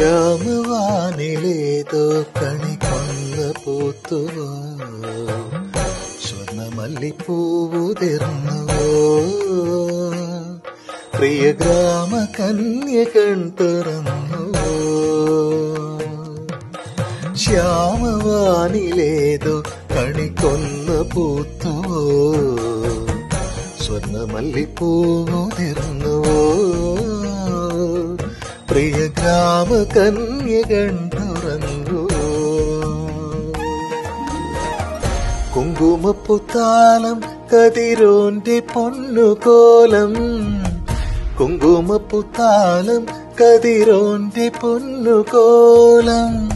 ശ്യാമവാനിലേതോ കണി കൊന്ന പൂത്തുവോ? സ്വർണമല്ലിപ്പൂവുതിർന്നുവോ? പ്രിയ ഗ്രാമ കന്യകൺ തുറന്നുവോ? ശ്യാമവാനിലേതോ കണി കൊന്ന പൂത്തുവോ? സ്വർണമല്ലിപ്പൂവുതിർന്നുവോ? പ്രിയ ഗ്രാമ കന്യകൺ തുറന്നുവോ കുങ്കുമപ്പുത്താലം കതിരോന്റെ പൊന്നുകോലം. കുങ്കുമപ്പുത്താലം കതിരോന്റെ പൊന്നുകോലം.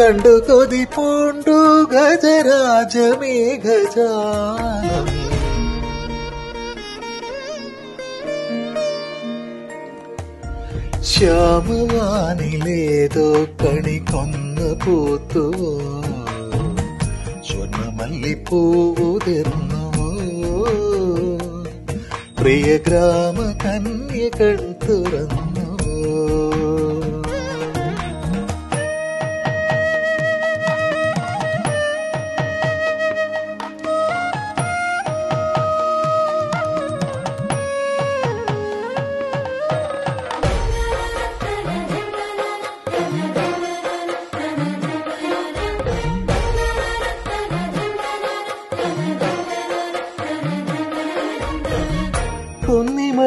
കണ്ടു കൊതി പൂണ്ടു ഗജരാജമേ ഗജരാജമേഘജാലം. ശ്യാമവാനിലേതോ കണി കൊന്ന പൂത്തുവോ? സ്വർണമല്ലിപ്പൂവുതിർന്നുവോ? പ്രിയ ഗ്രാമ കന്യകൾ തുറന്നുവോ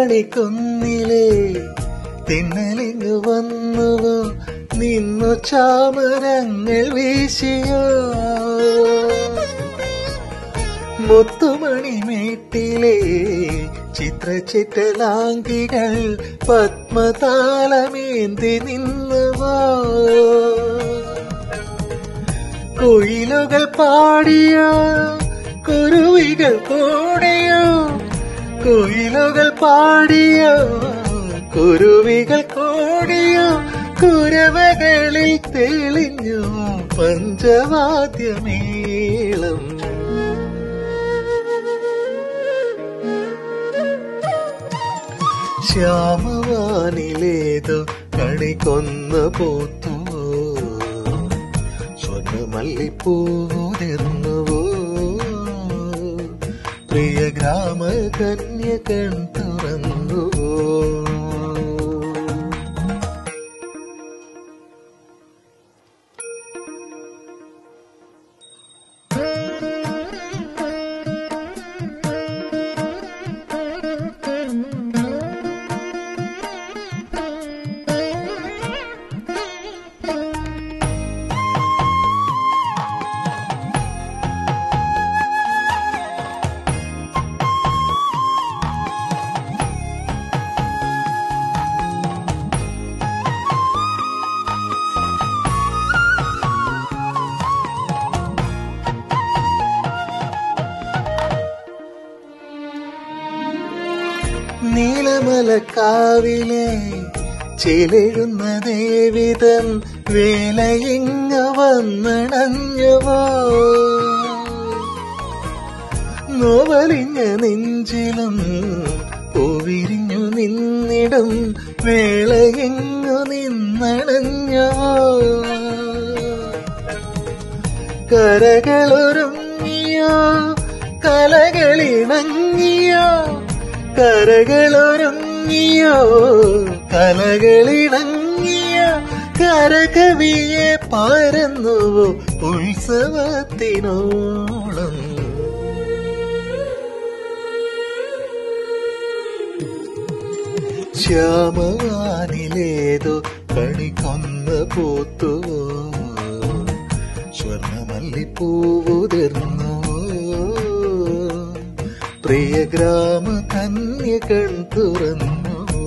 കുന്നിമണി കുന്നിലെ വന്നു നിന്നു ചാമരങ്ങൾ വീശിയോ? മുത്തുമണി ചിത്ര ചിത്രചിറ്റലാംഗികൾ പത്മതാളമേന്തി നിന്നുവോ? കുയിലുകൾ പാടിയോ? കുരുവികൾ കൂടിയോ? കുയിലുകൾ പാടിയോ? കുരുവികൾ കോടിയോ? കുരവകളിൽ തെളിഞ്ഞു പഞ്ചവാദ്യമേളം. ശ്യാമവാനിലേതോ കണി കൊന്ന പോത്തുവോ? സ്വർണമല്ലിപ്പൂതിർന്നുവോ പ്രിയ ഗ്രാമ കന്യകൺ തുറന്നുവോ? നീലമലക്കാവിലെ ചിലഴുന്ന ദേവിതൻ വേലയിങ്ങ വന്നണഞ്ഞവോ? നോവലിഞ്ഞ നെഞ്ചിലും പൂവിരിഞ്ഞു നിന്നിടും വേളയെങ്ങു നിന്നണഞ്ഞോ കരകളൊരുങ്ങിയോ കലകളിണങ്ങിയോ കരകളൊരുങ്ങിയോ? കലകളിണങ്ങിയ കരകവിയെ പരന്നുവോ? ഉത്സവത്തിനോളം ശ്യാമവാനിലേതോ കണി കൊന്ന പൂത്തുവോ? സ്വർണമല്ലിപ്പൂവുതിർന്നുവോ പ്രിയ ഗ്രാമ കന്യകൺ തുറന്നുവോ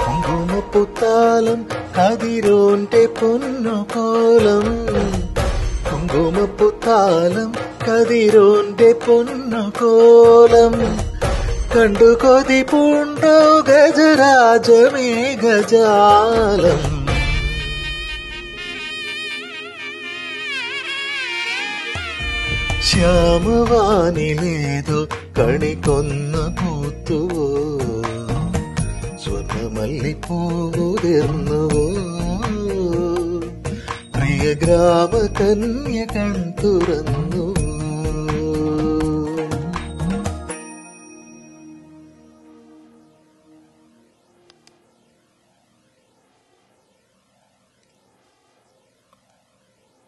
കുങ്കുമപ്പുത്താലം കതിരോന്റെ പൊന്നുകോലം കുങ്കുമപ്പുത്താലം കതിരോന്റെ പൊന്നുകോലം കണ്ടു കൊതി പൂണ്ടോ ഗജരാജമേഘജാലം. ശ്യാമവാനിലേതോ കണി കൊന്ന പൂത്തുവോ? സ്വർണമല്ലിപ്പൂതിർന്നുവോ പ്രിയ ഗ്രാമ കന്യ കൺ